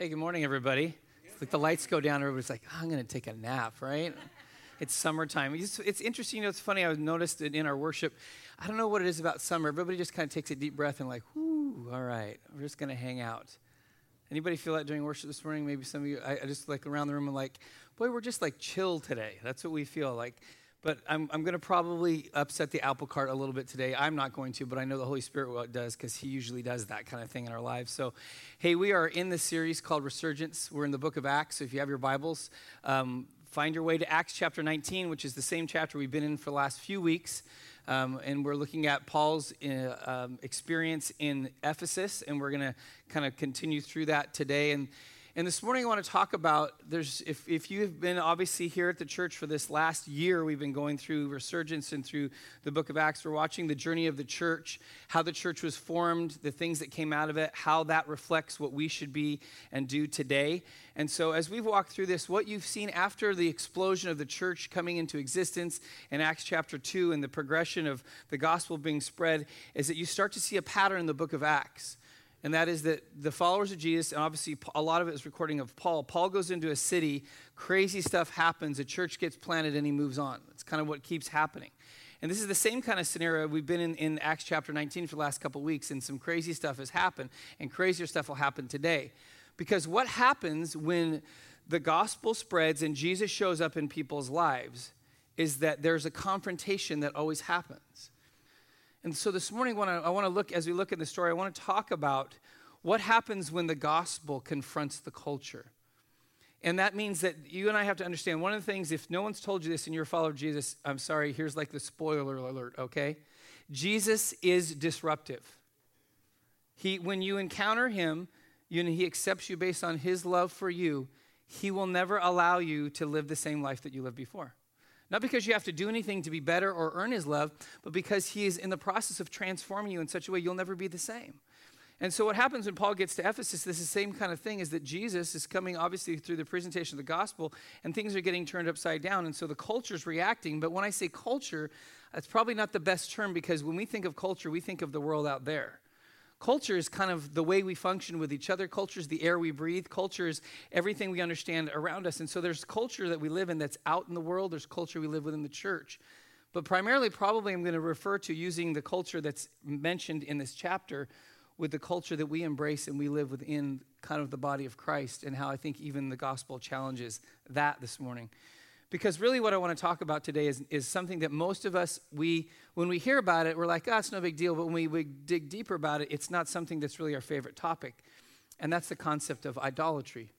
Hey, good morning, everybody. Like the lights go down, everybody's like, oh, I'm going to take a nap, right? It's summertime. It's, it's interesting. You know, it's funny. I noticed it in our worship. I don't know what it is about summer. Everybody just kind of takes a deep breath and like, whoo, all right, we're just going to hang out. Anybody feel that during worship this morning? Maybe some of you. I, I just like around the room and like, boy, we're just like chill today. That's what we feel like. But I'm, I'm going to probably upset the apple cart a little bit today. I'm not going to, but I know the Holy Spirit does because He usually does that kind of thing in our lives. So, hey, we are in this series called Resurgence. We're in the book of Acts. So if you have your Bibles, um, find your way to Acts chapter 19, which is the same chapter we've been in for the last few weeks. Um, and we're looking at Paul's uh, um, experience in Ephesus, and we're going to kind of continue through that today. And and this morning I want to talk about there's if, if you have been obviously here at the church for this last year, we've been going through resurgence and through the book of Acts. We're watching the journey of the church, how the church was formed, the things that came out of it, how that reflects what we should be and do today. And so as we've walked through this, what you've seen after the explosion of the church coming into existence in Acts chapter 2 and the progression of the gospel being spread is that you start to see a pattern in the book of Acts and that is that the followers of Jesus, and obviously a lot of it is recording of Paul. Paul goes into a city, crazy stuff happens, a church gets planted, and he moves on. It's kind of what keeps happening. And this is the same kind of scenario we've been in, in Acts chapter 19 for the last couple weeks, and some crazy stuff has happened, and crazier stuff will happen today. Because what happens when the gospel spreads and Jesus shows up in people's lives is that there's a confrontation that always happens. And so this morning, when I, I want to look, as we look at the story, I want to talk about what happens when the gospel confronts the culture. And that means that you and I have to understand one of the things, if no one's told you this and you're a follower of Jesus, I'm sorry, here's like the spoiler alert, okay? Jesus is disruptive. He, when you encounter him, you know, he accepts you based on his love for you. He will never allow you to live the same life that you lived before. Not because you have to do anything to be better or earn his love, but because he is in the process of transforming you in such a way you'll never be the same. And so what happens when Paul gets to Ephesus, this is the same kind of thing, is that Jesus is coming obviously through the presentation of the gospel, and things are getting turned upside down. And so the culture is reacting. But when I say culture, that's probably not the best term because when we think of culture, we think of the world out there. Culture is kind of the way we function with each other. Culture is the air we breathe. Culture is everything we understand around us. And so there's culture that we live in that's out in the world, there's culture we live within the church. But primarily, probably, I'm going to refer to using the culture that's mentioned in this chapter with the culture that we embrace and we live within kind of the body of Christ, and how I think even the gospel challenges that this morning. Because really, what I want to talk about today is, is something that most of us, we, when we hear about it, we're like, oh, it's no big deal. But when we, we dig deeper about it, it's not something that's really our favorite topic. And that's the concept of idolatry.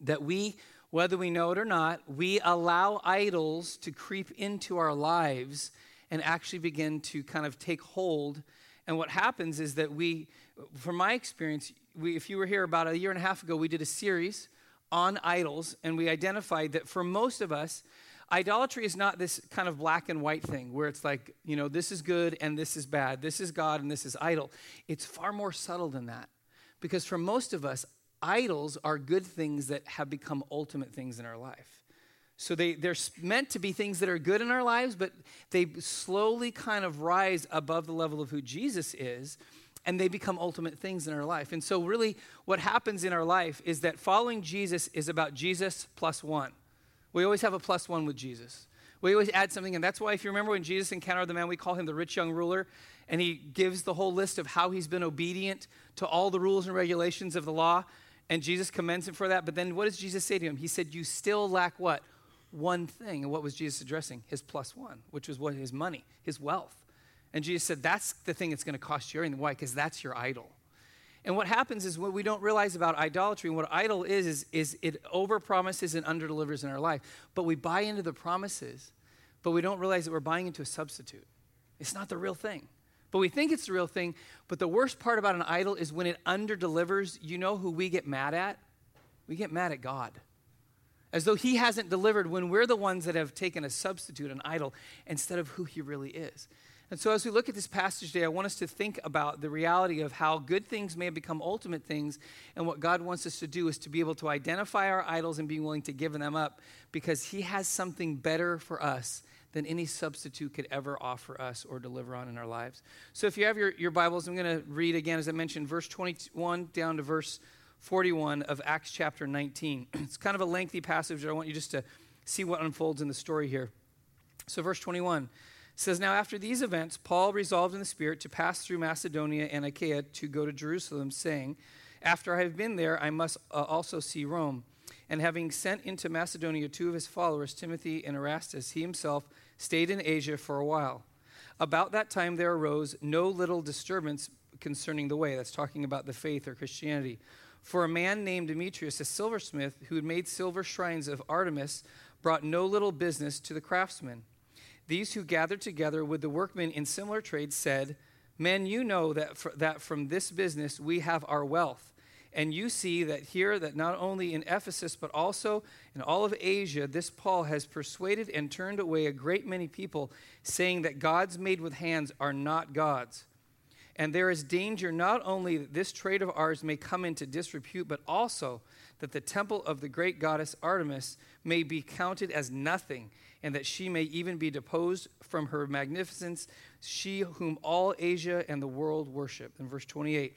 That we, whether we know it or not, we allow idols to creep into our lives and actually begin to kind of take hold. And what happens is that we, from my experience, we, if you were here about a year and a half ago, we did a series on idols, and we identified that for most of us, idolatry is not this kind of black and white thing where it's like, you know, this is good and this is bad, this is God and this is idol. It's far more subtle than that. Because for most of us, idols are good things that have become ultimate things in our life. So they, they're meant to be things that are good in our lives, but they slowly kind of rise above the level of who Jesus is and they become ultimate things in our life. And so, really, what happens in our life is that following Jesus is about Jesus plus one. We always have a plus one with Jesus. We always add something, and that's why, if you remember when Jesus encountered the man, we call him the rich young ruler, and he gives the whole list of how he's been obedient to all the rules and regulations of the law, and Jesus commends him for that. But then what does Jesus say to him? He said, You still lack what? One thing. And what was Jesus addressing? His plus one, which was what? His money, his wealth. And Jesus said, That's the thing that's going to cost you everything. Why? Because that's your idol. And what happens is what we don't realize about idolatry and what idol is, is, is it overpromises and underdelivers in our life. But we buy into the promises, but we don't realize that we're buying into a substitute. It's not the real thing. But we think it's the real thing. But the worst part about an idol is when it underdelivers, you know who we get mad at? We get mad at God. As though He hasn't delivered when we're the ones that have taken a substitute, an idol, instead of who He really is. And so, as we look at this passage today, I want us to think about the reality of how good things may become ultimate things. And what God wants us to do is to be able to identify our idols and being willing to give them up because He has something better for us than any substitute could ever offer us or deliver on in our lives. So, if you have your, your Bibles, I'm going to read again, as I mentioned, verse 21 down to verse 41 of Acts chapter 19. It's kind of a lengthy passage, but I want you just to see what unfolds in the story here. So, verse 21 says, Now after these events, Paul resolved in the Spirit to pass through Macedonia and Achaia to go to Jerusalem, saying, After I have been there, I must uh, also see Rome. And having sent into Macedonia two of his followers, Timothy and Erastus, he himself stayed in Asia for a while. About that time there arose no little disturbance concerning the way. That's talking about the faith or Christianity. For a man named Demetrius, a silversmith, who had made silver shrines of Artemis, brought no little business to the craftsmen. These who gathered together with the workmen in similar trades said, Men, you know that, that from this business we have our wealth. And you see that here, that not only in Ephesus, but also in all of Asia, this Paul has persuaded and turned away a great many people, saying that gods made with hands are not gods. And there is danger not only that this trade of ours may come into disrepute, but also that the temple of the great goddess Artemis may be counted as nothing, and that she may even be deposed from her magnificence, she whom all Asia and the world worship. In verse 28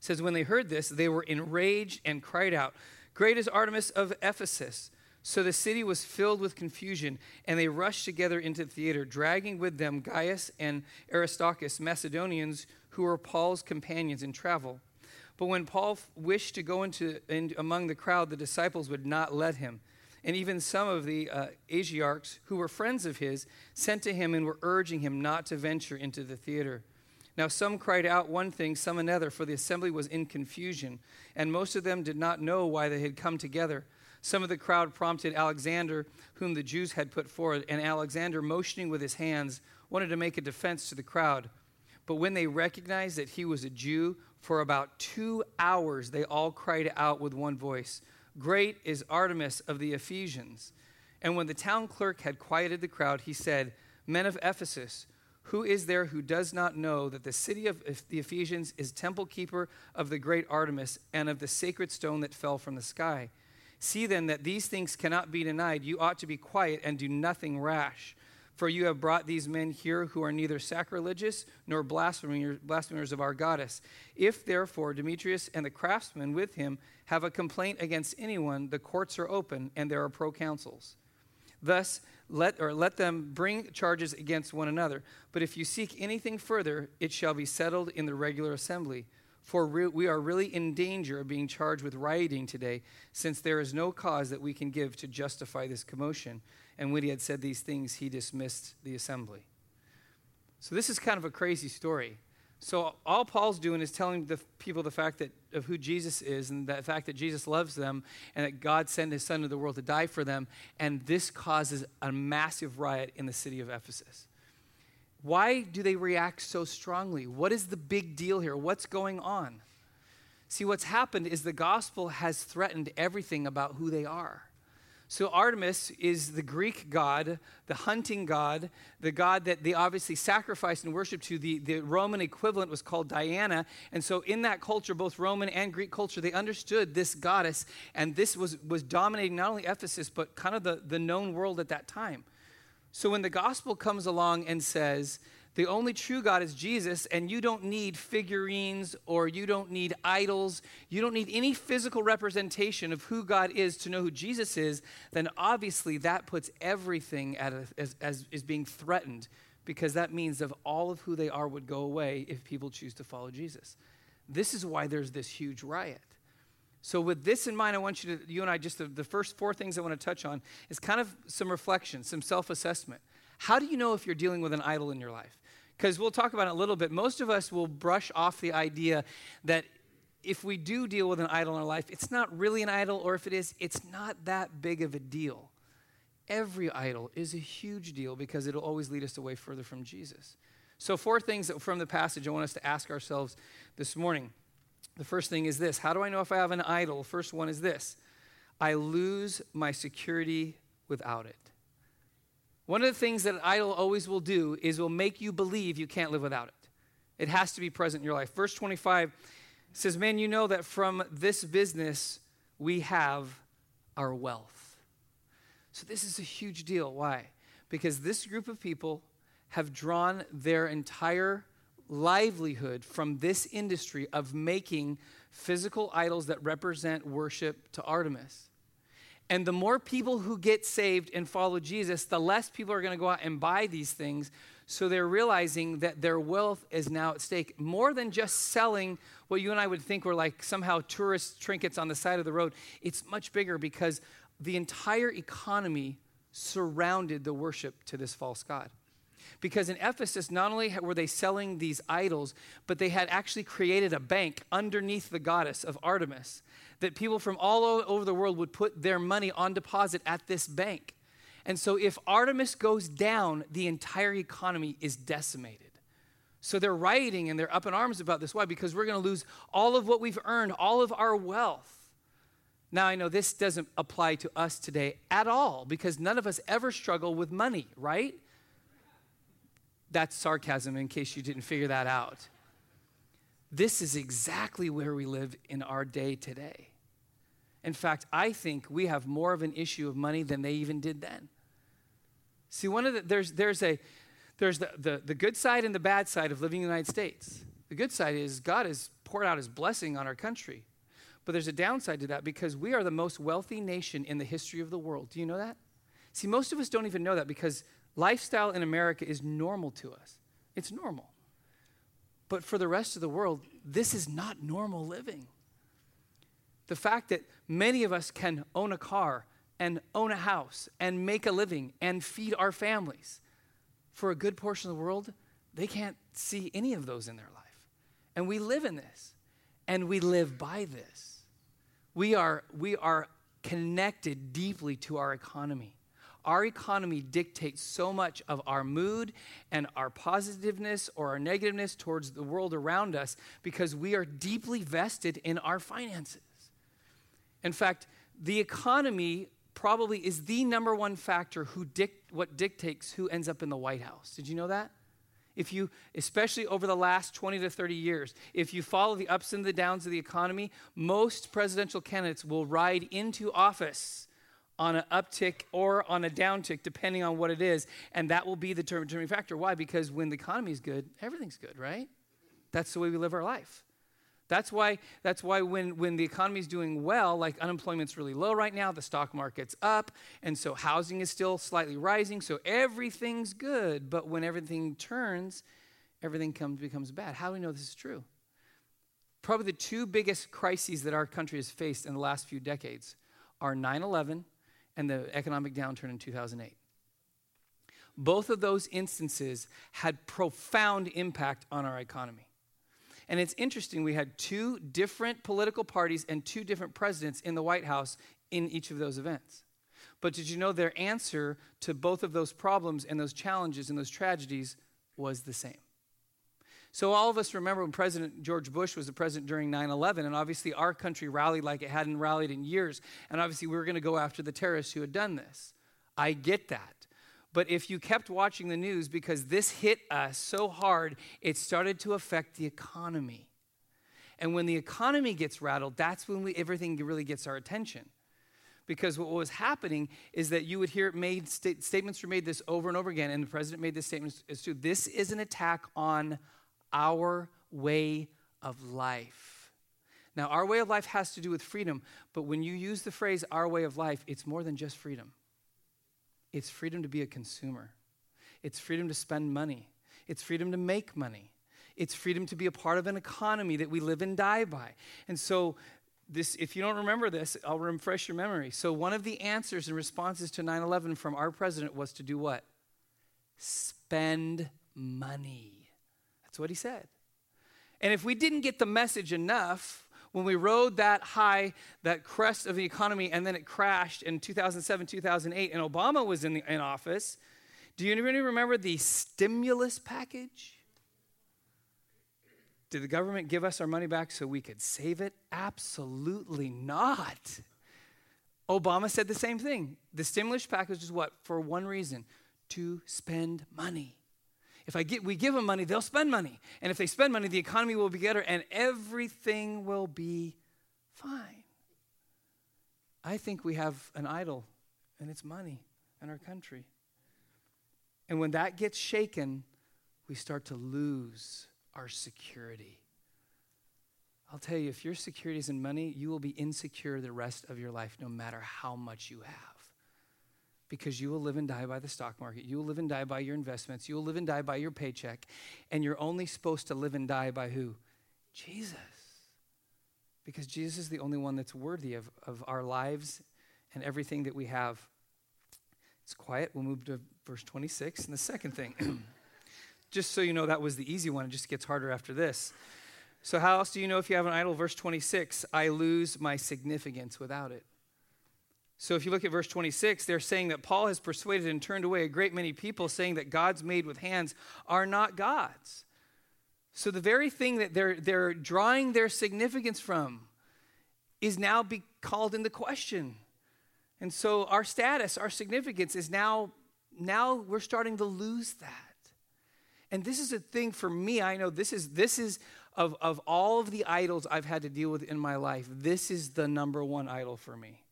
says, When they heard this, they were enraged and cried out, Great is Artemis of Ephesus. So the city was filled with confusion, and they rushed together into the theater, dragging with them Gaius and Aristarchus, Macedonians who were Paul's companions in travel. But when Paul wished to go into, in, among the crowd, the disciples would not let him. And even some of the uh, Asiarchs, who were friends of his, sent to him and were urging him not to venture into the theater. Now, some cried out one thing, some another, for the assembly was in confusion, and most of them did not know why they had come together. Some of the crowd prompted Alexander, whom the Jews had put forward, and Alexander, motioning with his hands, wanted to make a defense to the crowd. But when they recognized that he was a Jew, for about two hours they all cried out with one voice Great is Artemis of the Ephesians. And when the town clerk had quieted the crowd, he said, Men of Ephesus, who is there who does not know that the city of the Ephesians is temple keeper of the great Artemis and of the sacred stone that fell from the sky? See then that these things cannot be denied. You ought to be quiet and do nothing rash. For you have brought these men here who are neither sacrilegious nor blasphemers of our goddess. If therefore Demetrius and the craftsmen with him have a complaint against anyone, the courts are open and there are proconsuls. Thus, let, or let them bring charges against one another. But if you seek anything further, it shall be settled in the regular assembly. For re- we are really in danger of being charged with rioting today, since there is no cause that we can give to justify this commotion. And when he had said these things, he dismissed the assembly. So this is kind of a crazy story. So all Paul's doing is telling the people the fact that of who Jesus is and the fact that Jesus loves them and that God sent his son to the world to die for them and this causes a massive riot in the city of Ephesus. Why do they react so strongly? What is the big deal here? What's going on? See, what's happened is the gospel has threatened everything about who they are. So, Artemis is the Greek god, the hunting god, the god that they obviously sacrificed and worshiped to. The, the Roman equivalent was called Diana. And so, in that culture, both Roman and Greek culture, they understood this goddess. And this was, was dominating not only Ephesus, but kind of the, the known world at that time. So, when the gospel comes along and says, the only true God is Jesus, and you don't need figurines or you don't need idols. You don't need any physical representation of who God is to know who Jesus is. Then obviously that puts everything a, as, as is being threatened because that means of all of who they are would go away if people choose to follow Jesus. This is why there's this huge riot. So, with this in mind, I want you to, you and I, just the, the first four things I want to touch on is kind of some reflection, some self assessment. How do you know if you're dealing with an idol in your life? Because we'll talk about it a little bit. Most of us will brush off the idea that if we do deal with an idol in our life, it's not really an idol, or if it is, it's not that big of a deal. Every idol is a huge deal because it'll always lead us away further from Jesus. So, four things from the passage I want us to ask ourselves this morning. The first thing is this How do I know if I have an idol? First one is this I lose my security without it. One of the things that an idol always will do is will make you believe you can't live without it. It has to be present in your life. Verse 25 says, Man, you know that from this business we have our wealth. So this is a huge deal. Why? Because this group of people have drawn their entire livelihood from this industry of making physical idols that represent worship to Artemis. And the more people who get saved and follow Jesus, the less people are going to go out and buy these things. So they're realizing that their wealth is now at stake. More than just selling what you and I would think were like somehow tourist trinkets on the side of the road, it's much bigger because the entire economy surrounded the worship to this false God. Because in Ephesus, not only were they selling these idols, but they had actually created a bank underneath the goddess of Artemis that people from all over the world would put their money on deposit at this bank. And so if Artemis goes down, the entire economy is decimated. So they're rioting and they're up in arms about this. Why? Because we're going to lose all of what we've earned, all of our wealth. Now, I know this doesn't apply to us today at all because none of us ever struggle with money, right? That's sarcasm in case you didn't figure that out. This is exactly where we live in our day today. In fact, I think we have more of an issue of money than they even did then. See, one of the, there's, there's, a, there's the, the, the good side and the bad side of living in the United States. The good side is God has poured out his blessing on our country. But there's a downside to that because we are the most wealthy nation in the history of the world. Do you know that? See, most of us don't even know that because lifestyle in America is normal to us. It's normal. But for the rest of the world, this is not normal living. The fact that many of us can own a car and own a house and make a living and feed our families, for a good portion of the world, they can't see any of those in their life. And we live in this, and we live by this. We are, we are connected deeply to our economy our economy dictates so much of our mood and our positiveness or our negativeness towards the world around us because we are deeply vested in our finances. In fact, the economy probably is the number one factor who dict, what dictates who ends up in the White House. Did you know that? If you, especially over the last 20 to 30 years, if you follow the ups and the downs of the economy, most presidential candidates will ride into office on an uptick or on a downtick, depending on what it is. And that will be the determining factor. Why? Because when the economy is good, everything's good, right? That's the way we live our life. That's why, that's why when, when the economy is doing well, like unemployment's really low right now, the stock market's up, and so housing is still slightly rising, so everything's good. But when everything turns, everything comes, becomes bad. How do we know this is true? Probably the two biggest crises that our country has faced in the last few decades are 9 11 and the economic downturn in 2008. Both of those instances had profound impact on our economy. And it's interesting, we had two different political parties and two different presidents in the White House in each of those events. But did you know their answer to both of those problems and those challenges and those tragedies was the same? So, all of us remember when President George Bush was the president during 9 11, and obviously our country rallied like it hadn't rallied in years. And obviously, we were going to go after the terrorists who had done this. I get that. But if you kept watching the news, because this hit us so hard, it started to affect the economy. And when the economy gets rattled, that's when we, everything really gets our attention. Because what was happening is that you would hear made st- statements were made this over and over again, and the president made this statement as too. This is an attack on our way of life. Now, our way of life has to do with freedom, but when you use the phrase our way of life, it's more than just freedom. It's freedom to be a consumer, it's freedom to spend money, it's freedom to make money, it's freedom to be a part of an economy that we live and die by. And so, this, if you don't remember this, I'll refresh your memory. So, one of the answers and responses to 9 11 from our president was to do what? Spend money. That's what he said. And if we didn't get the message enough, when we rode that high, that crest of the economy, and then it crashed in 2007, 2008, and Obama was in, the, in office, do you remember the stimulus package? Did the government give us our money back so we could save it? Absolutely not. Obama said the same thing. The stimulus package is what? For one reason to spend money. If I get, we give them money, they'll spend money. And if they spend money, the economy will be better and everything will be fine. I think we have an idol, and it's money in our country. And when that gets shaken, we start to lose our security. I'll tell you, if your security is in money, you will be insecure the rest of your life, no matter how much you have. Because you will live and die by the stock market. You will live and die by your investments. You will live and die by your paycheck. And you're only supposed to live and die by who? Jesus. Because Jesus is the only one that's worthy of, of our lives and everything that we have. It's quiet. We'll move to verse 26. And the second thing, just so you know, that was the easy one. It just gets harder after this. So, how else do you know if you have an idol? Verse 26 I lose my significance without it. So, if you look at verse 26, they're saying that Paul has persuaded and turned away a great many people, saying that gods made with hands are not gods. So, the very thing that they're, they're drawing their significance from is now be called into question. And so, our status, our significance is now, now we're starting to lose that. And this is a thing for me, I know this is, this is of, of all of the idols I've had to deal with in my life, this is the number one idol for me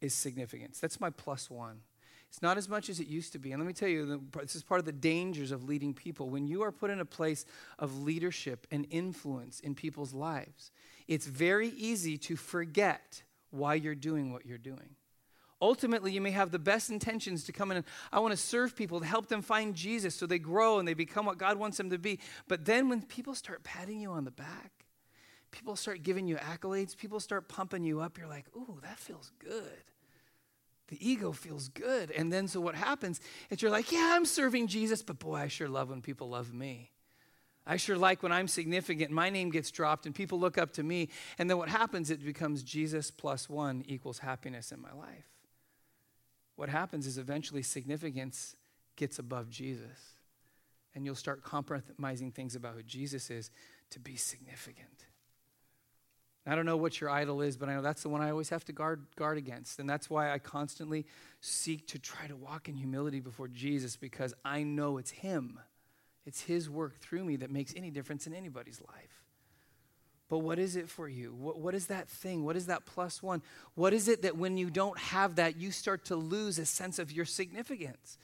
is significance. That's my plus one. It's not as much as it used to be. And let me tell you, this is part of the dangers of leading people. When you are put in a place of leadership and influence in people's lives, it's very easy to forget why you're doing what you're doing. Ultimately, you may have the best intentions to come in and I want to serve people to help them find Jesus so they grow and they become what God wants them to be. But then when people start patting you on the back, people start giving you accolades, people start pumping you up, you're like, ooh, that feels good. The ego feels good. And then so what happens is you're like, yeah, I'm serving Jesus, but boy, I sure love when people love me. I sure like when I'm significant, my name gets dropped and people look up to me. And then what happens, it becomes Jesus plus one equals happiness in my life what happens is eventually significance gets above Jesus. And you'll start compromising things about who Jesus is to be significant. I don't know what your idol is, but I know that's the one I always have to guard, guard against. And that's why I constantly seek to try to walk in humility before Jesus because I know it's Him. It's His work through me that makes any difference in anybody's life. But what is it for you? What, what is that thing? What is that plus one? What is it that when you don't have that, you start to lose a sense of your significance?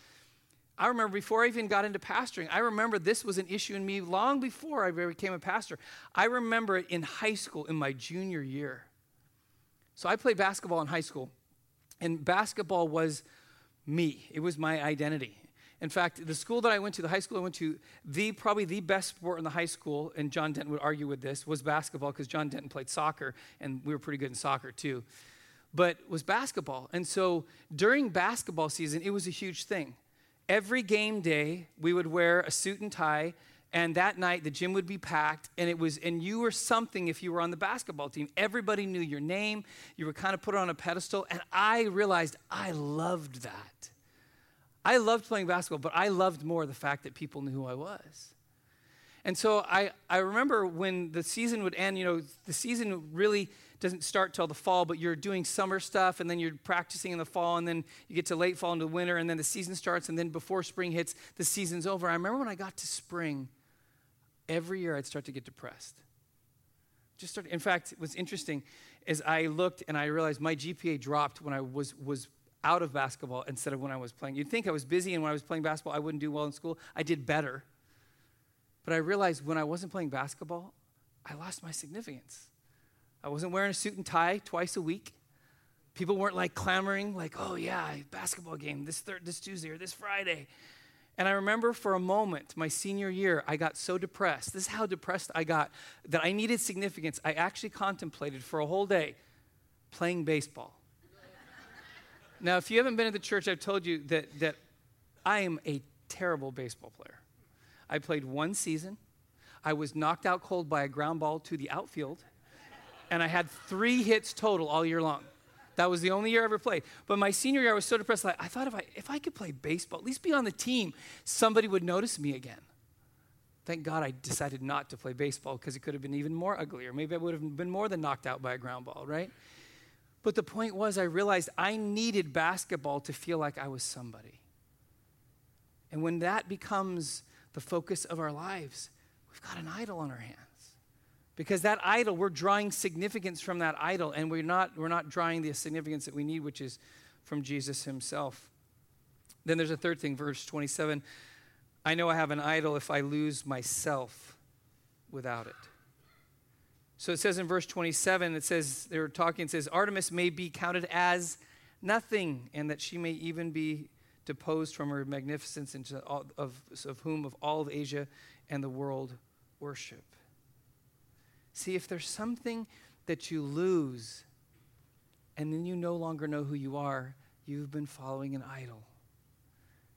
I remember before I even got into pastoring, I remember this was an issue in me long before I became a pastor. I remember it in high school, in my junior year. So I played basketball in high school, and basketball was me, it was my identity. In fact, the school that I went to, the high school I went to, the probably the best sport in the high school, and John Denton would argue with this, was basketball because John Denton played soccer, and we were pretty good in soccer too. But was basketball. And so during basketball season, it was a huge thing. Every game day, we would wear a suit and tie, and that night the gym would be packed, and it was, and you were something if you were on the basketball team. Everybody knew your name. You were kind of put on a pedestal, and I realized I loved that. I loved playing basketball, but I loved more the fact that people knew who I was. And so I, I remember when the season would end, you know, the season really doesn't start till the fall, but you're doing summer stuff and then you're practicing in the fall and then you get to late fall into winter and then the season starts and then before spring hits, the season's over. I remember when I got to spring, every year I'd start to get depressed. Just start, in fact, it was interesting as I looked and I realized my GPA dropped when I was, was out of basketball instead of when I was playing. You'd think I was busy and when I was playing basketball, I wouldn't do well in school. I did better. But I realized when I wasn't playing basketball, I lost my significance. I wasn't wearing a suit and tie twice a week. People weren't like clamoring, like, oh yeah, basketball game this, third, this Tuesday or this Friday. And I remember for a moment, my senior year, I got so depressed. This is how depressed I got that I needed significance. I actually contemplated for a whole day playing baseball. Now, if you haven't been at the church, I've told you that, that I am a terrible baseball player. I played one season. I was knocked out cold by a ground ball to the outfield, and I had three hits total all year long. That was the only year I ever played. But my senior year, I was so depressed. Like, I thought if I, if I could play baseball, at least be on the team, somebody would notice me again. Thank God I decided not to play baseball because it could have been even more uglier. Maybe I would have been more than knocked out by a ground ball, right? But the point was, I realized I needed basketball to feel like I was somebody. And when that becomes the focus of our lives, we've got an idol on our hands. Because that idol, we're drawing significance from that idol, and we're not, we're not drawing the significance that we need, which is from Jesus himself. Then there's a third thing, verse 27. I know I have an idol if I lose myself without it. So it says in verse 27, it says, they're talking, it says, Artemis may be counted as nothing, and that she may even be deposed from her magnificence, into all, of, of whom of all of Asia and the world worship. See, if there's something that you lose, and then you no longer know who you are, you've been following an idol.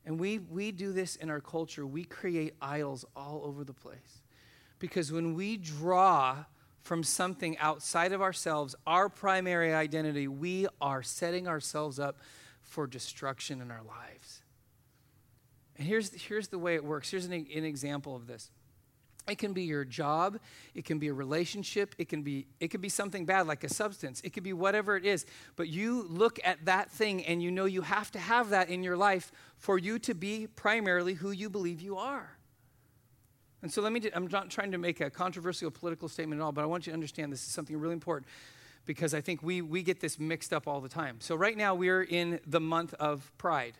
And we, we do this in our culture. We create idols all over the place. Because when we draw from something outside of ourselves, our primary identity, we are setting ourselves up for destruction in our lives. And here's, here's the way it works. Here's an, an example of this. It can be your job, it can be a relationship, it can be it can be something bad like a substance. It could be whatever it is. But you look at that thing and you know you have to have that in your life for you to be primarily who you believe you are. And so let me, I'm not trying to make a controversial political statement at all, but I want you to understand this is something really important because I think we, we get this mixed up all the time. So right now we're in the month of Pride.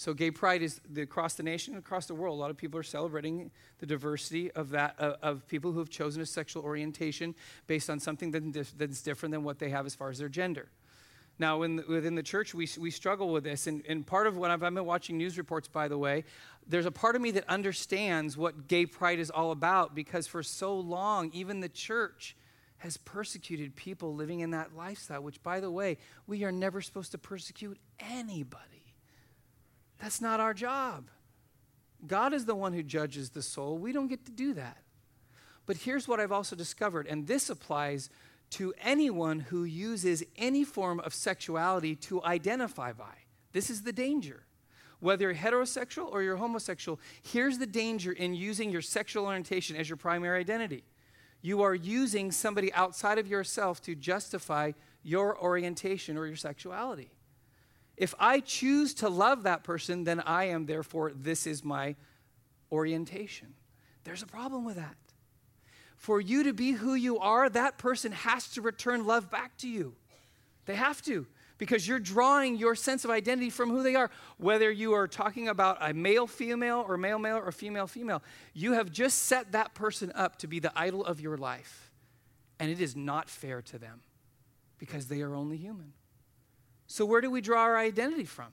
So gay pride is the, across the nation, across the world. A lot of people are celebrating the diversity of that uh, of people who have chosen a sexual orientation based on something that, that's different than what they have as far as their gender. Now, in within the church, we, we struggle with this. And, and part of what I've, I've been watching news reports, by the way, there's a part of me that understands what gay pride is all about because for so long, even the church has persecuted people living in that lifestyle, which, by the way, we are never supposed to persecute anybody. That's not our job. God is the one who judges the soul. We don't get to do that. But here's what I've also discovered, and this applies to anyone who uses any form of sexuality to identify by. This is the danger. Whether you're heterosexual or you're homosexual, here's the danger in using your sexual orientation as your primary identity. You are using somebody outside of yourself to justify your orientation or your sexuality. If I choose to love that person, then I am, therefore, this is my orientation. There's a problem with that for you to be who you are, that person has to return love back to you. They have to, because you're drawing your sense of identity from who they are. Whether you are talking about a male female or male male or female female, you have just set that person up to be the idol of your life. And it is not fair to them because they are only human. So, where do we draw our identity from?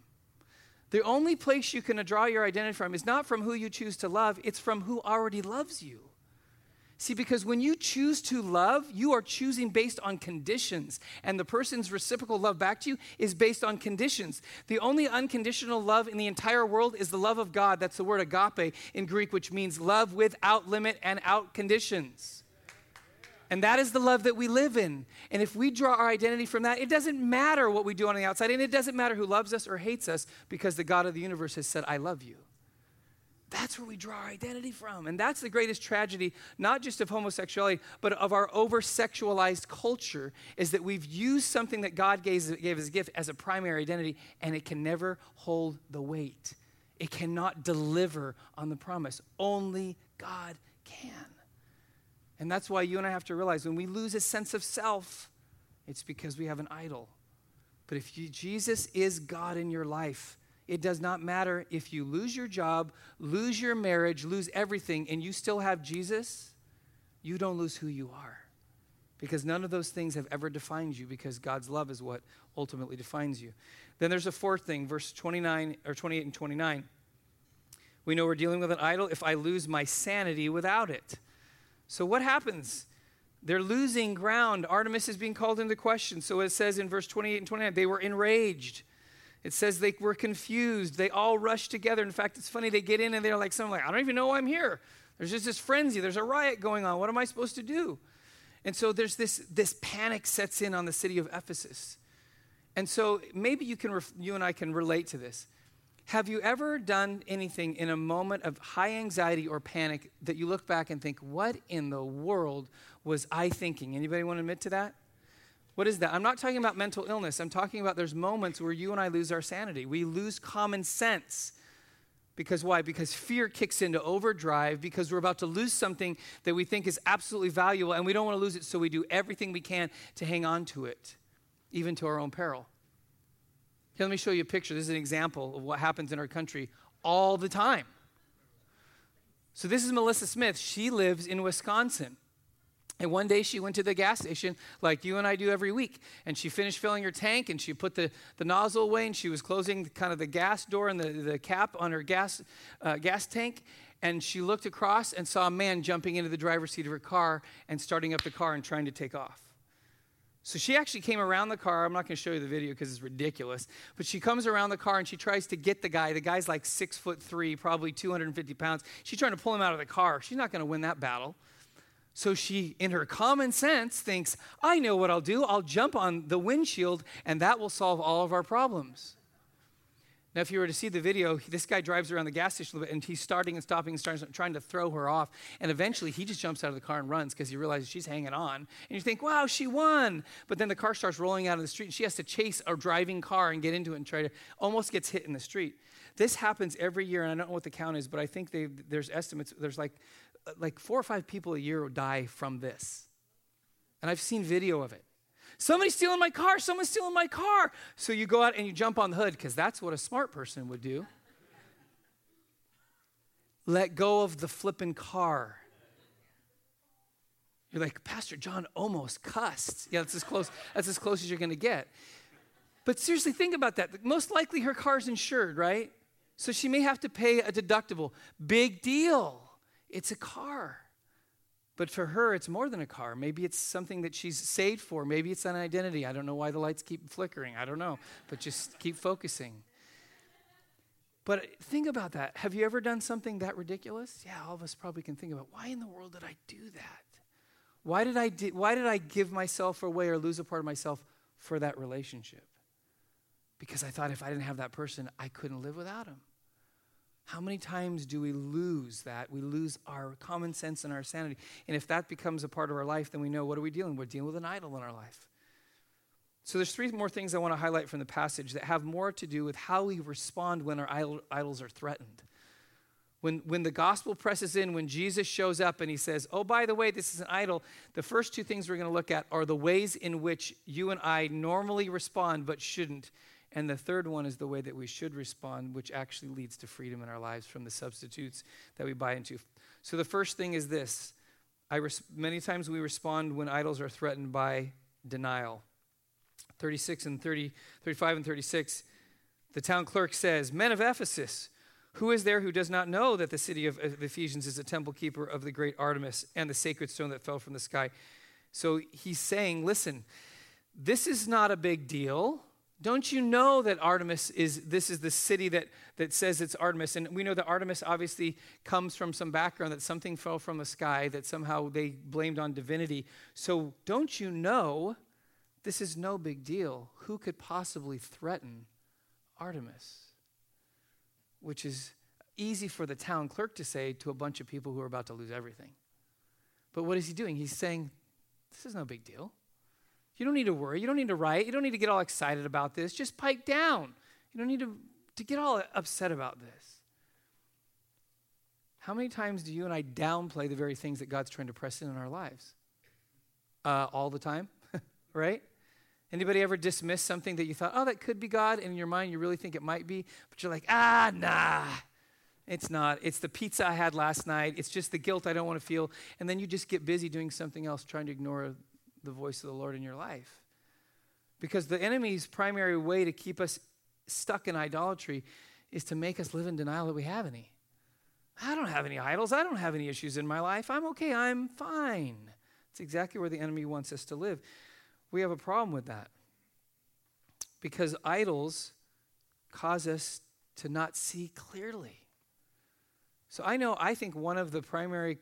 The only place you can draw your identity from is not from who you choose to love, it's from who already loves you. See, because when you choose to love, you are choosing based on conditions. And the person's reciprocal love back to you is based on conditions. The only unconditional love in the entire world is the love of God. That's the word agape in Greek, which means love without limit and out conditions. And that is the love that we live in. And if we draw our identity from that, it doesn't matter what we do on the outside. And it doesn't matter who loves us or hates us because the God of the universe has said, I love you. That's where we draw our identity from. And that's the greatest tragedy, not just of homosexuality, but of our over sexualized culture, is that we've used something that God gave, gave as a gift as a primary identity, and it can never hold the weight. It cannot deliver on the promise. Only God can. And that's why you and I have to realize when we lose a sense of self, it's because we have an idol. But if you, Jesus is God in your life, it does not matter if you lose your job, lose your marriage, lose everything, and you still have Jesus, you don't lose who you are. Because none of those things have ever defined you, because God's love is what ultimately defines you. Then there's a fourth thing, verse 29 or 28 and 29. We know we're dealing with an idol if I lose my sanity without it. So what happens? They're losing ground. Artemis is being called into question. So it says in verse 28 and 29, they were enraged. It says they were confused. They all rushed together. In fact, it's funny, they get in and they're like, like, I don't even know why I'm here. There's just this frenzy. There's a riot going on. What am I supposed to do? And so there's this, this panic sets in on the city of Ephesus. And so maybe you, can ref- you and I can relate to this. Have you ever done anything in a moment of high anxiety or panic that you look back and think, what in the world was I thinking? Anybody want to admit to that? What is that? I'm not talking about mental illness. I'm talking about there's moments where you and I lose our sanity. We lose common sense. Because why? Because fear kicks into overdrive because we're about to lose something that we think is absolutely valuable and we don't want to lose it, so we do everything we can to hang on to it, even to our own peril. Here, let me show you a picture. This is an example of what happens in our country all the time. So, this is Melissa Smith. She lives in Wisconsin. And one day she went to the gas station like you and I do every week. And she finished filling her tank and she put the, the nozzle away and she was closing kind of the gas door and the, the cap on her gas, uh, gas tank. And she looked across and saw a man jumping into the driver's seat of her car and starting up the car and trying to take off. So she actually came around the car. I'm not going to show you the video because it's ridiculous. But she comes around the car and she tries to get the guy. The guy's like six foot three, probably 250 pounds. She's trying to pull him out of the car. She's not going to win that battle. So she, in her common sense, thinks, I know what I'll do. I'll jump on the windshield and that will solve all of our problems. Now, if you were to see the video, this guy drives around the gas station a little bit and he's starting and stopping and starting, trying to throw her off. And eventually he just jumps out of the car and runs because he realizes she's hanging on. And you think, wow, she won. But then the car starts rolling out of the street and she has to chase a driving car and get into it and try to almost gets hit in the street. This happens every year, and I don't know what the count is, but I think there's estimates. There's like, uh, like four or five people a year die from this. And I've seen video of it. Somebody's stealing my car. Someone's stealing my car. So you go out and you jump on the hood because that's what a smart person would do. Let go of the flipping car. You're like, Pastor John almost cussed. Yeah, that's as close, that's as close as you're gonna get. But seriously, think about that. Most likely her car's insured, right? So she may have to pay a deductible. Big deal. It's a car. But for her, it's more than a car. Maybe it's something that she's saved for. Maybe it's an identity. I don't know why the lights keep flickering. I don't know. But just keep focusing. But think about that. Have you ever done something that ridiculous? Yeah, all of us probably can think about why in the world did I do that? Why did I, di- why did I give myself away or lose a part of myself for that relationship? Because I thought if I didn't have that person, I couldn't live without him. How many times do we lose that? We lose our common sense and our sanity. And if that becomes a part of our life, then we know what are we dealing with? We're dealing with an idol in our life. So there's three more things I want to highlight from the passage that have more to do with how we respond when our idols are threatened. When, when the gospel presses in, when Jesus shows up and he says, Oh, by the way, this is an idol, the first two things we're going to look at are the ways in which you and I normally respond but shouldn't. And the third one is the way that we should respond, which actually leads to freedom in our lives from the substitutes that we buy into. So the first thing is this I res- many times we respond when idols are threatened by denial. 36 and 30, 35 and 36, the town clerk says, Men of Ephesus, who is there who does not know that the city of Ephesians is a temple keeper of the great Artemis and the sacred stone that fell from the sky? So he's saying, Listen, this is not a big deal. Don't you know that Artemis is, this is the city that, that says it's Artemis? And we know that Artemis obviously comes from some background that something fell from the sky, that somehow they blamed on divinity. So don't you know this is no big deal? Who could possibly threaten Artemis? Which is easy for the town clerk to say to a bunch of people who are about to lose everything. But what is he doing? He's saying, this is no big deal. You don't need to worry. You don't need to write. You don't need to get all excited about this. Just pipe down. You don't need to, to get all upset about this. How many times do you and I downplay the very things that God's trying to press in in our lives? Uh, all the time, right? Anybody ever dismiss something that you thought, oh, that could be God, and in your mind you really think it might be, but you're like, ah, nah, it's not. It's the pizza I had last night. It's just the guilt I don't want to feel. And then you just get busy doing something else, trying to ignore the voice of the Lord in your life. Because the enemy's primary way to keep us stuck in idolatry is to make us live in denial that we have any. I don't have any idols. I don't have any issues in my life. I'm okay. I'm fine. It's exactly where the enemy wants us to live. We have a problem with that because idols cause us to not see clearly. So I know, I think one of the primary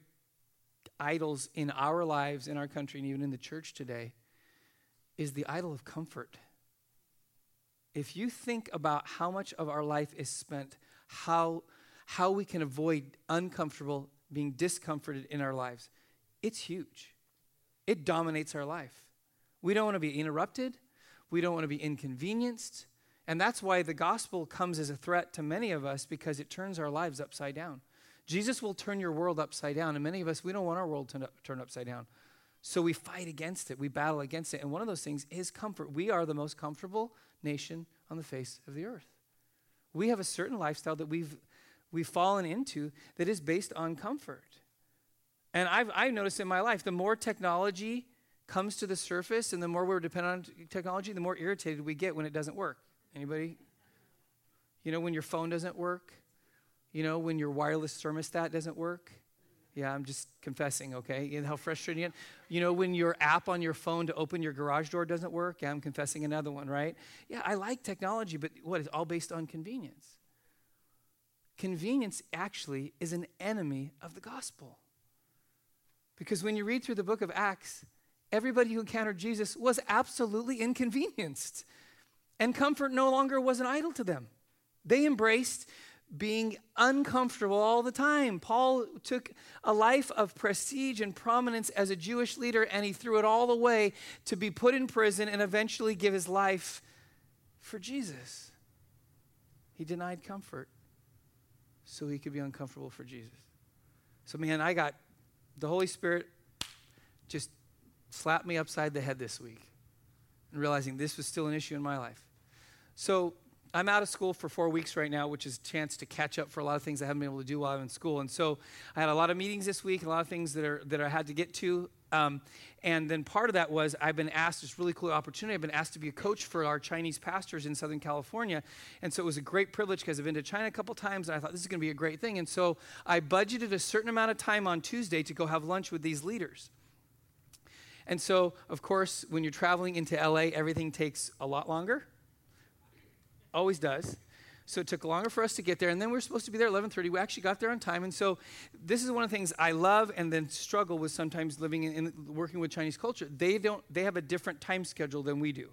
idols in our lives, in our country, and even in the church today is the idol of comfort. If you think about how much of our life is spent, how, how we can avoid uncomfortable, being discomforted in our lives, it's huge. It dominates our life. We don't want to be interrupted, we don't want to be inconvenienced. And that's why the gospel comes as a threat to many of us because it turns our lives upside down. Jesus will turn your world upside down. And many of us, we don't want our world to turn upside down. So we fight against it, we battle against it. And one of those things is comfort. We are the most comfortable nation on the face of the earth. We have a certain lifestyle that we've, we've fallen into that is based on comfort. And I've, I've noticed in my life, the more technology comes to the surface and the more we're dependent on technology, the more irritated we get when it doesn't work. Anybody? You know, when your phone doesn't work? You know, when your wireless thermostat doesn't work? Yeah, I'm just confessing, okay? You know how frustrating it You know, when your app on your phone to open your garage door doesn't work? Yeah, I'm confessing another one, right? Yeah, I like technology, but what is all based on convenience? Convenience actually is an enemy of the gospel. Because when you read through the book of Acts, everybody who encountered Jesus was absolutely inconvenienced. And comfort no longer was an idol to them. They embraced being uncomfortable all the time. Paul took a life of prestige and prominence as a Jewish leader and he threw it all away to be put in prison and eventually give his life for Jesus. He denied comfort so he could be uncomfortable for Jesus. So, man, I got the Holy Spirit just slapped me upside the head this week and realizing this was still an issue in my life. So, I'm out of school for four weeks right now, which is a chance to catch up for a lot of things I haven't been able to do while I'm in school. And so I had a lot of meetings this week, a lot of things that, are, that I had to get to. Um, and then part of that was I've been asked, this really cool opportunity, I've been asked to be a coach for our Chinese pastors in Southern California. And so it was a great privilege because I've been to China a couple times and I thought this is going to be a great thing. And so I budgeted a certain amount of time on Tuesday to go have lunch with these leaders. And so, of course, when you're traveling into LA, everything takes a lot longer always does. So it took longer for us to get there, and then we were supposed to be there 11:30. We actually got there on time, and so this is one of the things I love and then struggle with sometimes living in, in working with Chinese culture. They don't. They have a different time schedule than we do.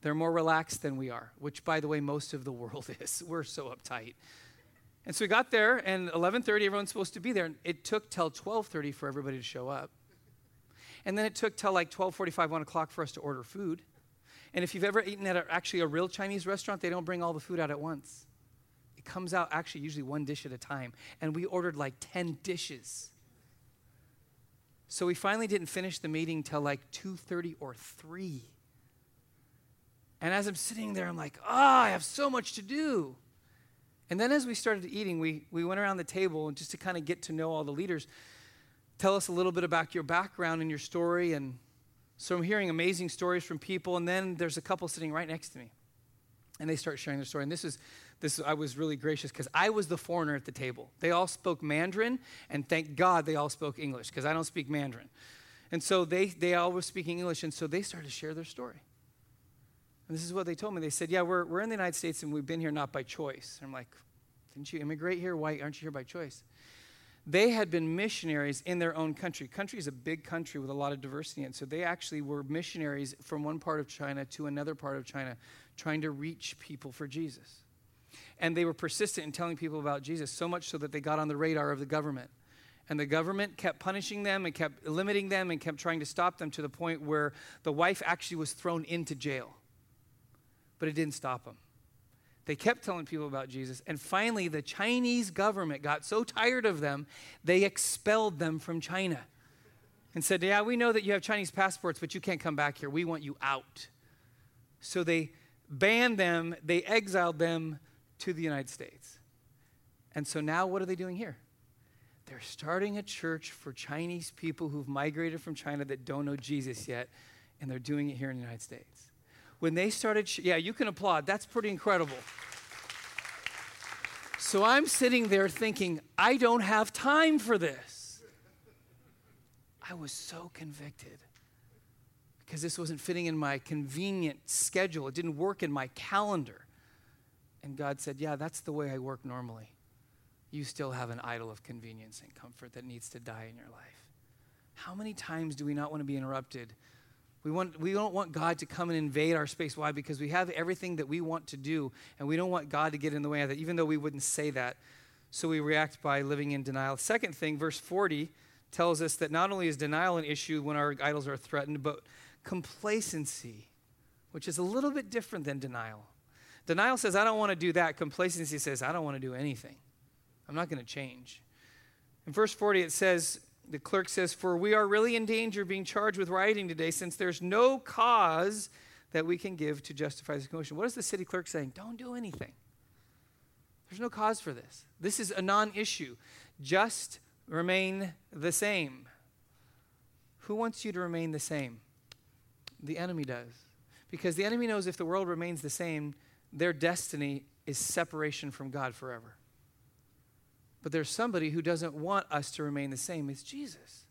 They're more relaxed than we are, which, by the way, most of the world is. We're so uptight. And so we got there, and 11:30, everyone's supposed to be there. And it took till 12:30 for everybody to show up, and then it took till like 12:45, 1 o'clock for us to order food. And if you've ever eaten at a, actually a real Chinese restaurant, they don't bring all the food out at once. It comes out actually usually one dish at a time. And we ordered like 10 dishes. So we finally didn't finish the meeting till like 2:30 or 3. And as I'm sitting there, I'm like, oh, I have so much to do. And then as we started eating, we, we went around the table and just to kind of get to know all the leaders. Tell us a little bit about your background and your story and so I'm hearing amazing stories from people, and then there's a couple sitting right next to me. And they start sharing their story. And this is this I was really gracious because I was the foreigner at the table. They all spoke Mandarin, and thank God they all spoke English, because I don't speak Mandarin. And so they they all were speaking English, and so they started to share their story. And this is what they told me. They said, Yeah, we're, we're in the United States and we've been here not by choice. And I'm like, Didn't you immigrate here? Why aren't you here by choice? They had been missionaries in their own country. Country is a big country with a lot of diversity, and so they actually were missionaries from one part of China to another part of China, trying to reach people for Jesus. And they were persistent in telling people about Jesus, so much so that they got on the radar of the government. And the government kept punishing them and kept limiting them and kept trying to stop them to the point where the wife actually was thrown into jail. But it didn't stop them. They kept telling people about Jesus. And finally, the Chinese government got so tired of them, they expelled them from China and said, Yeah, we know that you have Chinese passports, but you can't come back here. We want you out. So they banned them, they exiled them to the United States. And so now, what are they doing here? They're starting a church for Chinese people who've migrated from China that don't know Jesus yet, and they're doing it here in the United States when they started, sh- yeah, you can applaud. That's pretty incredible. So I'm sitting there thinking, I don't have time for this. I was so convicted because this wasn't fitting in my convenient schedule. It didn't work in my calendar. And God said, Yeah, that's the way I work normally. You still have an idol of convenience and comfort that needs to die in your life. How many times do we not want to be interrupted we, want, we don't want God to come and invade our space. Why? Because we have everything that we want to do, and we don't want God to get in the way of that, even though we wouldn't say that. So we react by living in denial. Second thing, verse 40 tells us that not only is denial an issue when our idols are threatened, but complacency, which is a little bit different than denial. Denial says, I don't want to do that. Complacency says, I don't want to do anything. I'm not going to change. In verse 40, it says, the clerk says, For we are really in danger of being charged with rioting today since there's no cause that we can give to justify this commotion. What is the city clerk saying? Don't do anything. There's no cause for this. This is a non issue. Just remain the same. Who wants you to remain the same? The enemy does. Because the enemy knows if the world remains the same, their destiny is separation from God forever. But there's somebody who doesn't want us to remain the same. It's Jesus.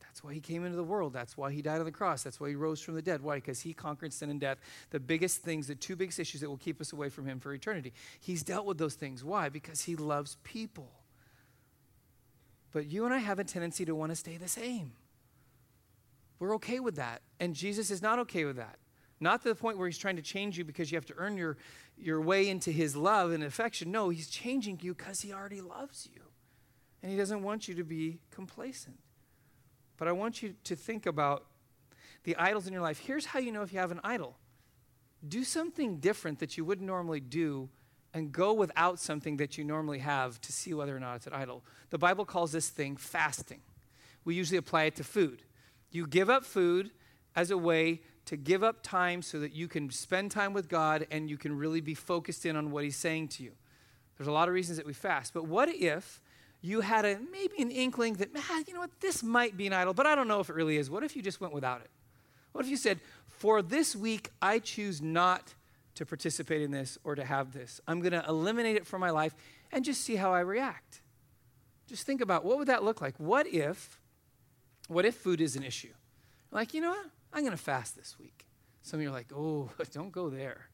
That's why he came into the world. That's why he died on the cross. That's why he rose from the dead. Why? Because he conquered sin and death. The biggest things, the two biggest issues that will keep us away from him for eternity. He's dealt with those things. Why? Because he loves people. But you and I have a tendency to want to stay the same. We're okay with that. And Jesus is not okay with that. Not to the point where he's trying to change you because you have to earn your, your way into his love and affection. No, he's changing you because he already loves you. And he doesn't want you to be complacent. But I want you to think about the idols in your life. Here's how you know if you have an idol do something different that you wouldn't normally do and go without something that you normally have to see whether or not it's an idol. The Bible calls this thing fasting. We usually apply it to food. You give up food as a way to give up time so that you can spend time with God and you can really be focused in on what He's saying to you. There's a lot of reasons that we fast. But what if you had a maybe an inkling that, man, you know what, this might be an idol, but I don't know if it really is. What if you just went without it? What if you said, for this week, I choose not to participate in this or to have this? I'm going to eliminate it from my life and just see how I react. Just think about what would that look like? What if, what if food is an issue? Like, you know what? I'm going to fast this week. Some of you are like, oh, don't go there.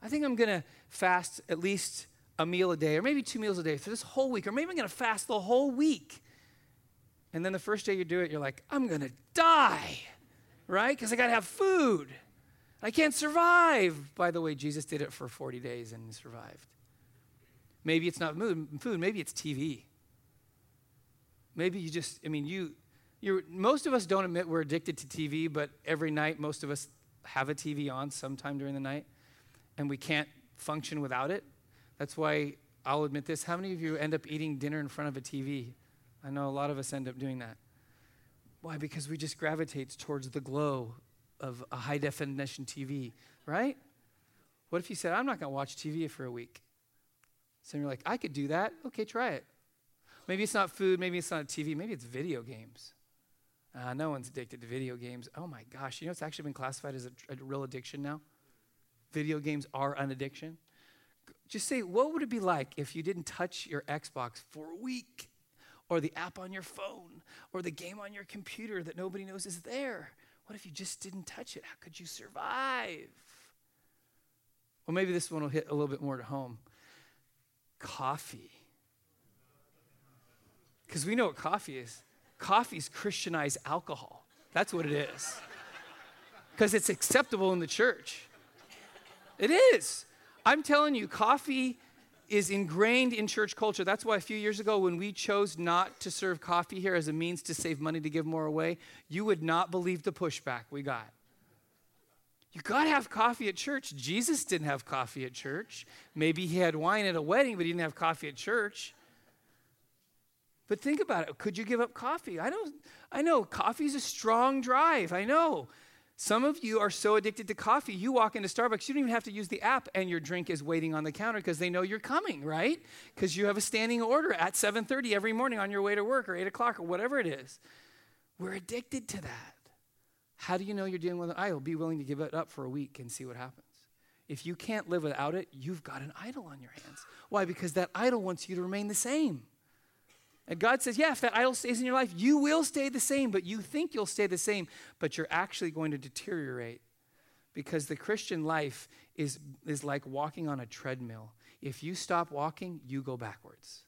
I think I'm going to fast at least a meal a day, or maybe two meals a day for this whole week, or maybe I'm going to fast the whole week. And then the first day you do it, you're like, I'm going to die, right? Because I got to have food. I can't survive. By the way, Jesus did it for 40 days and survived. Maybe it's not food, maybe it's TV. Maybe you just, I mean, you, you most of us don't admit we're addicted to TV, but every night most of us have a TV on sometime during the night, and we can't function without it. That's why I'll admit this. How many of you end up eating dinner in front of a TV? I know a lot of us end up doing that. Why? Because we just gravitate towards the glow of a high definition TV, right? What if you said, I'm not going to watch TV for a week? So you're like, I could do that. Okay, try it. Maybe it's not food, maybe it's not TV, maybe it's video games. Uh, no one's addicted to video games. Oh my gosh, you know it's actually been classified as a, a real addiction now? Video games are an addiction. Just say, what would it be like if you didn't touch your Xbox for a week? Or the app on your phone? Or the game on your computer that nobody knows is there? What if you just didn't touch it? How could you survive? Well, maybe this one will hit a little bit more to home. Coffee. Because we know what coffee is. Coffee is Christianized alcohol. That's what it is. Because it's acceptable in the church. It is. I'm telling you, coffee is ingrained in church culture. That's why a few years ago, when we chose not to serve coffee here as a means to save money to give more away, you would not believe the pushback we got. You got to have coffee at church. Jesus didn't have coffee at church. Maybe he had wine at a wedding, but he didn't have coffee at church. But think about it. Could you give up coffee? I know, I know coffee's a strong drive. I know. Some of you are so addicted to coffee, you walk into Starbucks, you don't even have to use the app, and your drink is waiting on the counter because they know you're coming, right? Because you have a standing order at 7:30 every morning on your way to work or 8 o'clock or whatever it is. We're addicted to that. How do you know you're dealing with an idol? Be willing to give it up for a week and see what happens. If you can't live without it, you've got an idol on your hands. Why? Because that idol wants you to remain the same. And God says, yeah, if that idol stays in your life, you will stay the same, but you think you'll stay the same, but you're actually going to deteriorate because the Christian life is, is like walking on a treadmill. If you stop walking, you go backwards.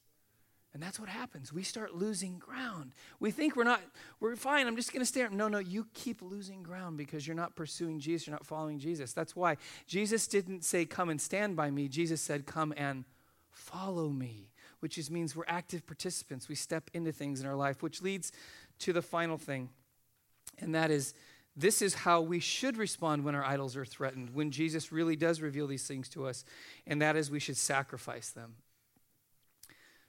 And that's what happens. We start losing ground. We think we're not, we're fine, I'm just going to stay. No, no, you keep losing ground because you're not pursuing Jesus, you're not following Jesus. That's why Jesus didn't say, Come and stand by me. Jesus said, Come and follow me which is, means we're active participants. We step into things in our life, which leads to the final thing, and that is this is how we should respond when our idols are threatened, when Jesus really does reveal these things to us, and that is we should sacrifice them.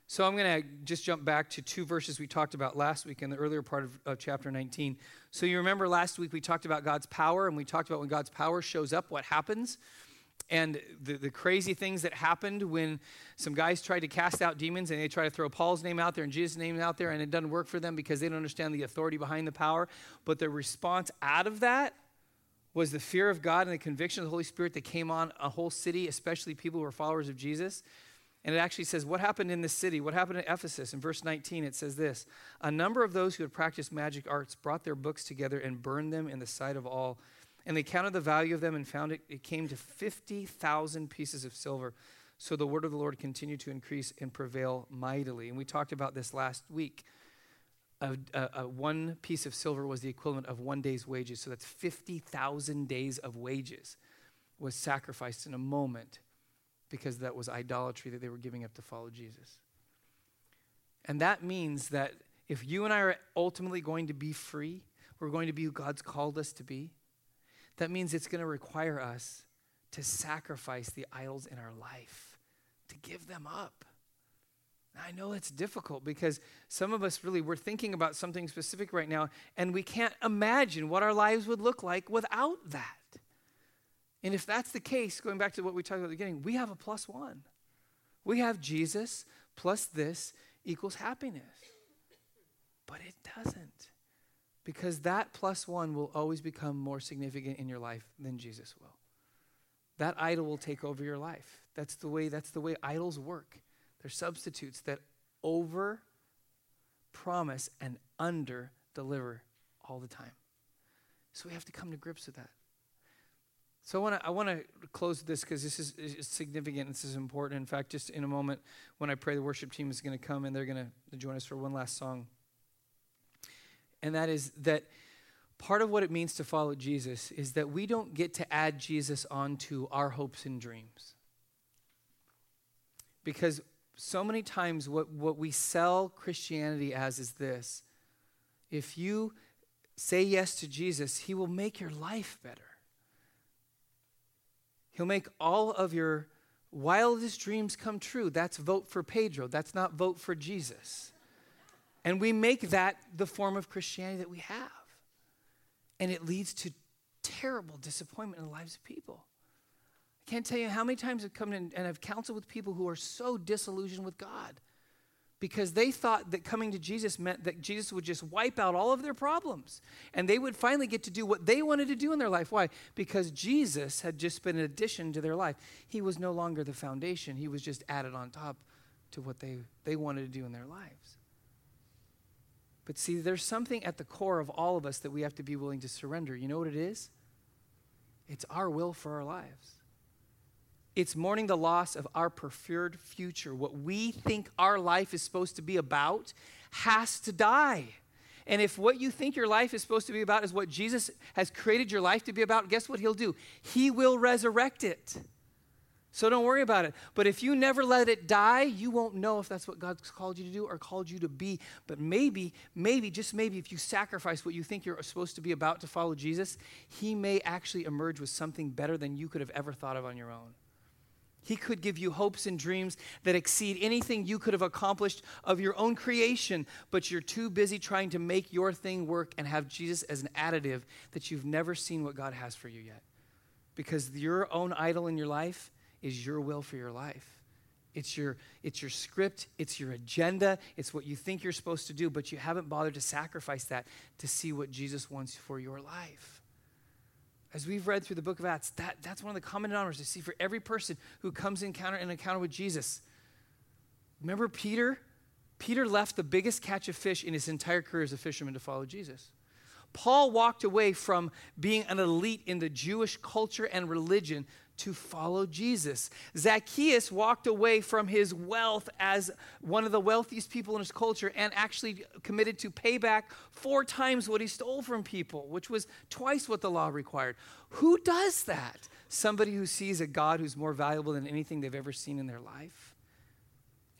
So I'm going to just jump back to two verses we talked about last week in the earlier part of, of, chapter 19. So you remember last week we talked about God's power, and we talked about when God's power shows up, what happens. And the, the crazy things that happened when some guys tried to cast out demons and they try to throw Paul's name out there and Jesus' name out there, and it doesn't work for them because they don't understand the authority behind the power. But the response out of that was the fear of God and the conviction of the Holy Spirit that came on a whole city, especially people who were followers of Jesus. And it actually says, What happened in this city? What happened in Ephesus? In verse 19, it says this A number of those who had practiced magic arts brought their books together and burned them in the sight of all. And they counted the value of them and found it, it came to 50,000 pieces of silver. So the word of the Lord continued to increase and prevail mightily. And we talked about this last week. A, a, a one piece of silver was the equivalent of one day's wages. So that's 50,000 days of wages was sacrificed in a moment because that was idolatry that they were giving up to follow Jesus. And that means that if you and I are ultimately going to be free, we're going to be who God's called us to be, that means it's going to require us to sacrifice the idols in our life, to give them up. I know it's difficult because some of us really, we're thinking about something specific right now, and we can't imagine what our lives would look like without that. And if that's the case, going back to what we talked about at the beginning, we have a plus one. We have Jesus plus this equals happiness. But it doesn't. Because that plus one will always become more significant in your life than Jesus will. That idol will take over your life. That's the way, that's the way idols work. They're substitutes that over promise and under deliver all the time. So we have to come to grips with that. So I want to I want to close this because this is, is, significant. This is important. In fact, just in a moment, when I pray, the worship team is going to come and they're going to join us for one last song and that is that part of what it means to follow Jesus is that we don't get to add Jesus onto our hopes and dreams. Because so many times, what, what we sell Christianity as is this if you say yes to Jesus, He will make your life better. He'll make all of your wildest dreams come true. That's vote for Pedro. That's not vote for Jesus. And we make that the form of Christianity that we have. And it leads to terrible disappointment in the lives of people. I can't tell you how many times I've come in and I've counseled with people who are so disillusioned with God because they thought that coming to Jesus meant that Jesus would just wipe out all of their problems and they would finally get to do what they wanted to do in their life. Why? Because Jesus had just been an addition to their life. He was no longer the foundation, He was just added on top to what they, they wanted to do in their lives. But see, there's something at the core of all of us that we have to be willing to surrender. You know what it is? It's our will for our lives. It's mourning the loss of our preferred future. What we think our life is supposed to be about has to die. And if what you think your life is supposed to be about is what Jesus has created your life to be about, guess what he'll do? He will resurrect it. So don't worry about it. But if you never let it die, you won't know if that's what God's called you to do or called you to be. But maybe, maybe, just maybe, if you sacrifice what you think you're supposed to be about to follow Jesus, He may actually emerge with something better than you could have ever thought of on your own. He could give you hopes and dreams that exceed anything you could have accomplished of your own creation, but you're too busy trying to make your thing work and have Jesus as an additive that you've never seen what God has for you yet. Because your own idol in your life is your will for your life. It's your, it's your script, it's your agenda, it's what you think you're supposed to do, but you haven't bothered to sacrifice that to see what Jesus wants for your life. As we've read through the book of Acts, that, that's one of the common denominators to see for every person who comes encounter in encounter with Jesus. Remember Peter? Peter left the biggest catch of fish in his entire career as a fisherman to follow Jesus. Paul walked away from being an elite in the Jewish culture and religion to follow Jesus. Zacchaeus walked away from his wealth as one of the wealthiest people in his culture and actually committed to pay back four times what he stole from people, which was twice what the law required. Who does that? Somebody who sees a God who's more valuable than anything they've ever seen in their life.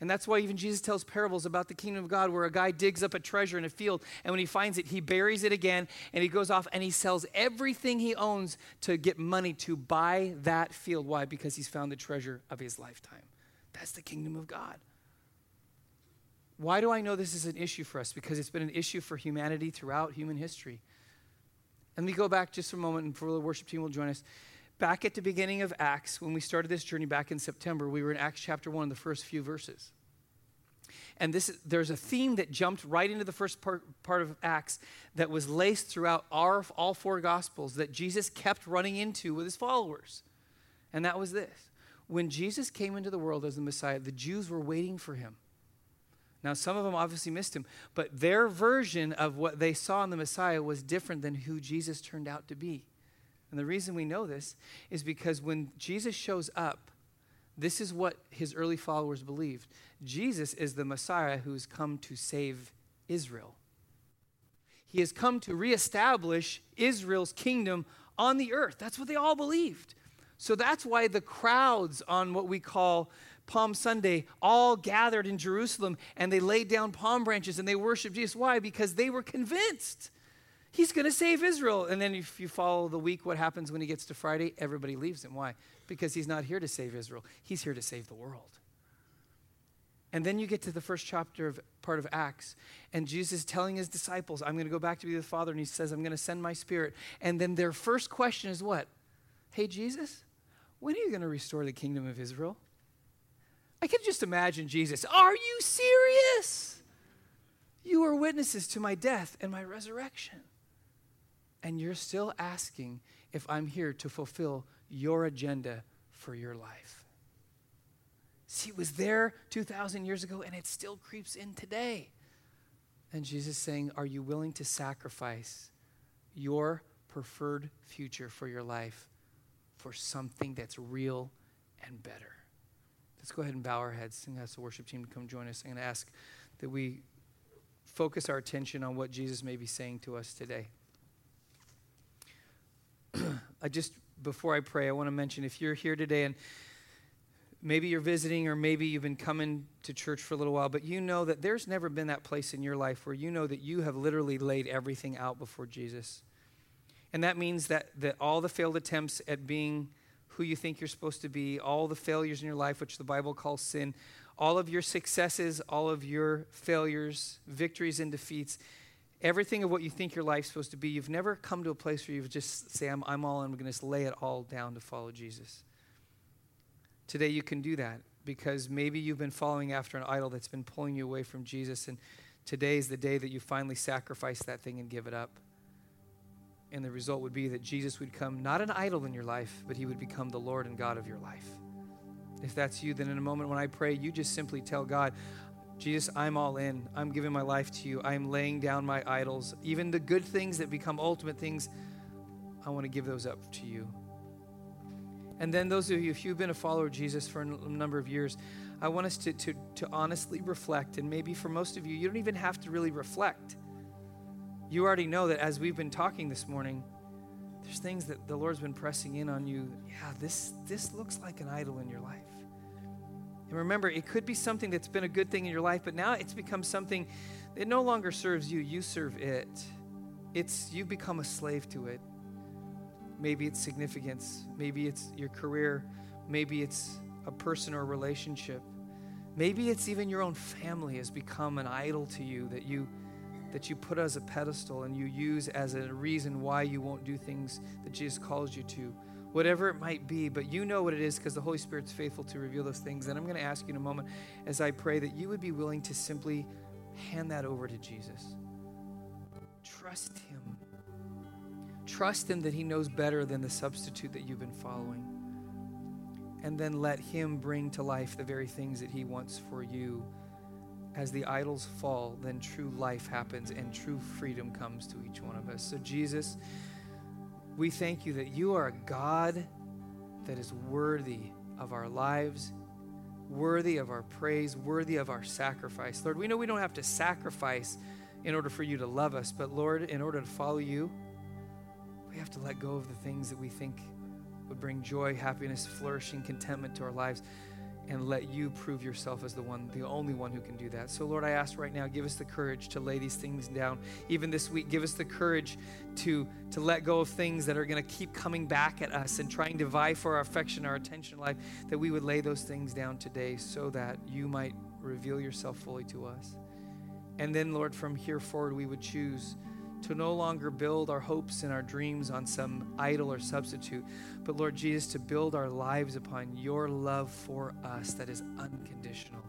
And that's why even Jesus tells parables about the kingdom of God where a guy digs up a treasure in a field and when he finds it, he buries it again and he goes off and he sells everything he owns to get money to buy that field. Why? Because he's found the treasure of his lifetime. That's the kingdom of God. Why do I know this is an issue for us? Because it's been an issue for humanity throughout human history. And me go back just for a moment and for the worship team will join us. Back at the beginning of Acts, when we started this journey back in September, we were in Acts chapter 1, the first few verses. And this, there's a theme that jumped right into the first part, part of Acts that was laced throughout our, all four Gospels that Jesus kept running into with his followers. And that was this when Jesus came into the world as the Messiah, the Jews were waiting for him. Now, some of them obviously missed him, but their version of what they saw in the Messiah was different than who Jesus turned out to be. And the reason we know this is because when Jesus shows up, this is what his early followers believed Jesus is the Messiah who's come to save Israel. He has come to reestablish Israel's kingdom on the earth. That's what they all believed. So that's why the crowds on what we call Palm Sunday all gathered in Jerusalem and they laid down palm branches and they worshiped Jesus. Why? Because they were convinced he's going to save Israel. And then if you follow the week, what happens when he gets to Friday? Everybody leaves him. Why? Because he's not here to save Israel, he's here to save the world. And then you get to the first chapter of part of Acts, and Jesus is telling his disciples, I'm going to go back to be with the Father, and he says, I'm going to send my spirit. And then their first question is what? Hey, Jesus, when are you going to restore the kingdom of Israel? I can just imagine Jesus. Are you serious? You are witnesses to my death and my resurrection. And you're still asking if I'm here to fulfill your agenda for your life. See, it was there 2,000 years ago and it still creeps in today. And Jesus saying, Are you willing to sacrifice your preferred future for your life for something that's real and better? Let's go ahead and bow our heads and ask the worship team to come join us. I'm going to ask that we focus our attention on what Jesus may be saying to us today. I just, before I pray, I want to mention if you're here today and maybe you're visiting or maybe you've been coming to church for a little while, but you know that there's never been that place in your life where you know that you have literally laid everything out before Jesus. And that means that, that all the failed attempts at being who you think you're supposed to be, all the failures in your life, which the Bible calls sin, all of your successes, all of your failures, victories and defeats, everything of what you think your life's supposed to be. You've never come to a place where you've just say, I'm, I'm all in, I'm going to lay it all down to follow Jesus. Today you can do that because maybe you've been following after an idol that's been pulling you away from Jesus, and today is the day that you finally sacrifice that thing and give it up. And the result would be that Jesus would come not an idol in your life, but he would become the Lord and God of your life. If that's you, then in a moment when I pray, you just simply tell God, Jesus, I'm all in. I'm giving my life to you. I'm laying down my idols. Even the good things that become ultimate things, I want to give those up to you. And then, those of you, if you've been a follower of Jesus for a number of years, I want us to, to, to honestly reflect. And maybe for most of you, you don't even have to really reflect you already know that as we've been talking this morning, there's things that the Lord's been pressing in on you. Yeah, this, this looks like an idol in your life. And remember, it could be something that's been a good thing in your life, but now it's become something that no longer serves you. You serve it. It's you become a slave to it. Maybe it's significance. Maybe it's your career. Maybe it's a person or a relationship. Maybe it's even your own family has become an idol to you that you that you put as a pedestal and you use as a reason why you won't do things that Jesus calls you to. Whatever it might be, but you know what it is because the Holy Spirit's faithful to reveal those things. And I'm going to ask you in a moment as I pray that you would be willing to simply hand that over to Jesus. Trust Him. Trust Him that He knows better than the substitute that you've been following. And then let Him bring to life the very things that He wants for you as the idols fall, then true life happens and true freedom comes to each one of us. So, Jesus, we thank you that you are a God that is worthy of our lives, worthy of our praise, worthy of our sacrifice. Lord, we know we don't have to sacrifice in order for you to love us, but Lord, in order to follow you, we have to let go of the things that we think would bring joy, happiness, flourishing, contentment to our lives and let you prove yourself as the one, the only one who can do that. So, Lord, I ask right now, give us the courage to lay these things down. Even this week, give us the courage to, to let go of things that are going to keep coming back at us and trying to vie for our affection, our attention life, that we would lay those things down today so that you might reveal yourself fully to us. And then, Lord, from here forward, we would choose to no longer build our hopes and our dreams on some idol or substitute, but Lord Jesus, to build our lives upon your love for us that is unconditional.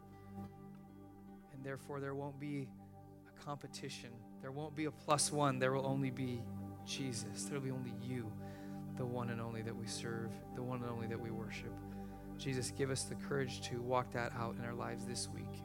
And therefore, there won't be a competition, there won't be a plus one, there will only be Jesus. There will be only you, the one and only that we serve, the one and only that we worship. Jesus, give us the courage to walk that out in our lives this week.